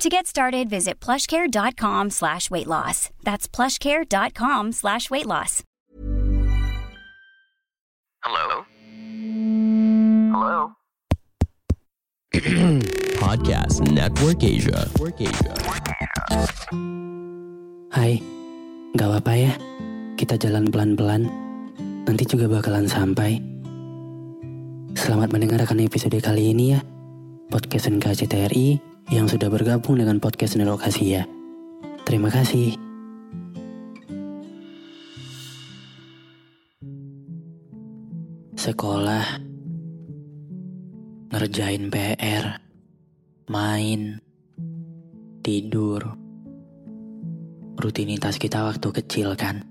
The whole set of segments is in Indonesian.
To get started, visit plushcare.com slash weight loss. That's plushcare.com slash weight loss. Hello? Hello? Podcast Network Asia. Network Asia. Hai, gak apa-apa ya. Kita jalan pelan-pelan. Nanti juga bakalan sampai. Selamat mendengarkan episode kali ini ya. Podcast NKCTRI yang sudah bergabung dengan podcast Nelokasi ya. Terima kasih. Sekolah, ngerjain PR, main, tidur. Rutinitas kita waktu kecil kan.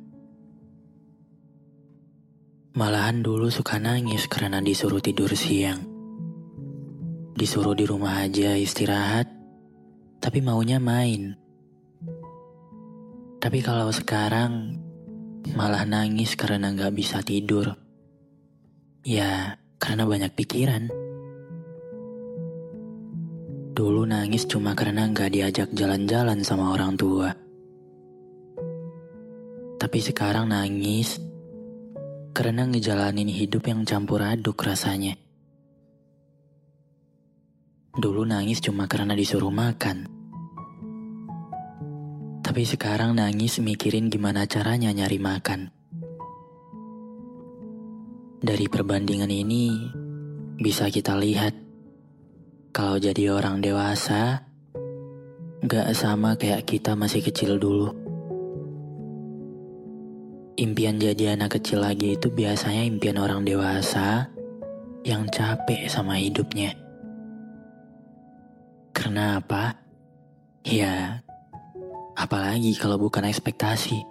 Malahan dulu suka nangis karena disuruh tidur siang. Disuruh di rumah aja istirahat, tapi maunya main. Tapi kalau sekarang malah nangis karena nggak bisa tidur. Ya, karena banyak pikiran. Dulu nangis cuma karena nggak diajak jalan-jalan sama orang tua. Tapi sekarang nangis karena ngejalanin hidup yang campur aduk rasanya. Dulu nangis cuma karena disuruh makan. Tapi sekarang nangis mikirin gimana caranya nyari makan. Dari perbandingan ini bisa kita lihat kalau jadi orang dewasa gak sama kayak kita masih kecil dulu. Impian jadi anak kecil lagi itu biasanya impian orang dewasa yang capek sama hidupnya. Karena apa? Ya, apalagi kalau bukan ekspektasi.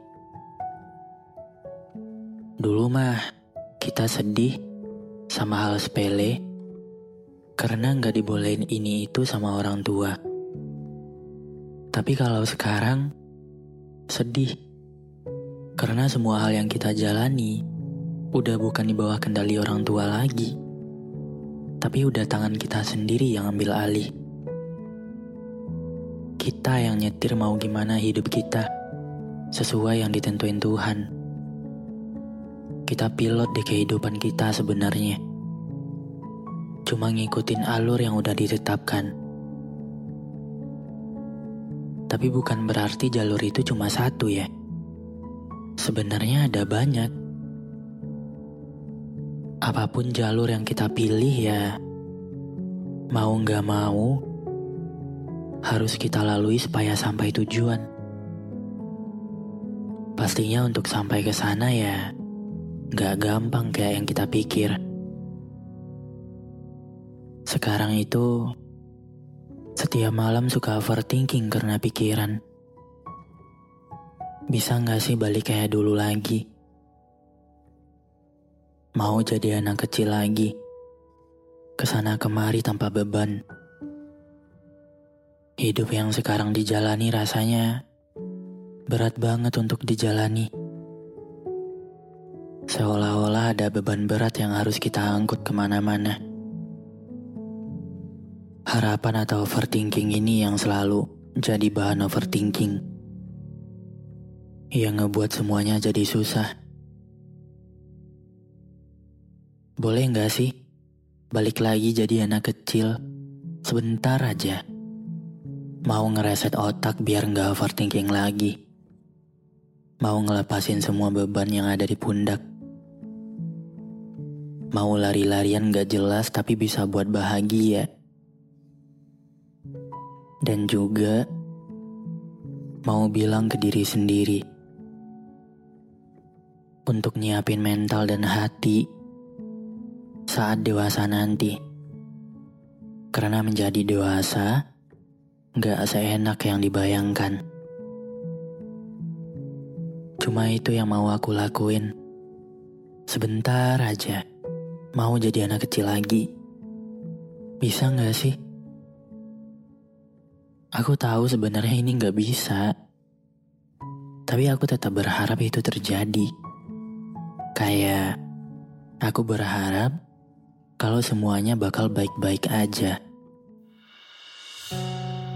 Dulu mah kita sedih sama hal sepele karena nggak dibolehin ini itu sama orang tua. Tapi kalau sekarang sedih karena semua hal yang kita jalani udah bukan di bawah kendali orang tua lagi. Tapi udah tangan kita sendiri yang ambil alih. Kita yang nyetir mau gimana hidup kita sesuai yang ditentuin Tuhan kita pilot di kehidupan kita sebenarnya. Cuma ngikutin alur yang udah ditetapkan. Tapi bukan berarti jalur itu cuma satu ya. Sebenarnya ada banyak. Apa pun jalur yang kita pilih ya, mau nggak mau, harus kita lalui supaya sampai tujuan. Pastinya untuk sampai ke sana ya, Gak gampang kayak yang kita pikir. Sekarang itu, setiap malam suka overthinking karena pikiran. Bisa gak sih balik kayak dulu lagi? Mau jadi anak kecil lagi, ke sana kemari tanpa beban. Hidup yang sekarang dijalani rasanya berat banget untuk dijalani. Seolah-olah ada beban berat yang harus kita angkut ke mana-mana. Harapan atau overthinking ini yang selalu jadi bahan overthinking. Yang ngebuat semuanya jadi susah. Boleh nggak sih balik lagi jadi anak kecil sebentar aja? Mau ngereset otak biar nggak overthinking lagi. Mau ngelepasin semua beban yang ada di pundak. Mau lari-larian gak jelas tapi bisa buat bahagia. Dan juga mau bilang ke diri sendiri. Untuk nyiapin mental dan hati saat dewasa nanti. Karena menjadi dewasa gak seenak yang dibayangkan. Cuma itu yang mau aku lakuin. Sebentar aja, mau jadi anak kecil lagi. Bisa nggak sih? Aku tahu sebenarnya ini nggak bisa. Tapi aku tetap berharap itu terjadi. Kayak aku berharap kalau semuanya bakal baik-baik aja.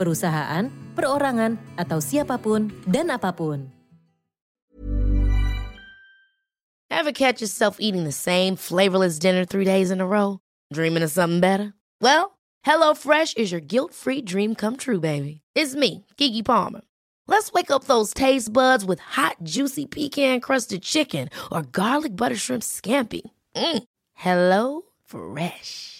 perusahaan, perorangan, atau siapapun dan apapun. Ever catch yourself eating the same flavorless dinner three days in a row? Dreaming of something better? Well, HelloFresh is your guilt-free dream come true, baby. It's me, Kiki Palmer. Let's wake up those taste buds with hot, juicy pecan-crusted chicken or garlic butter shrimp scampi. Mm. Hello Fresh.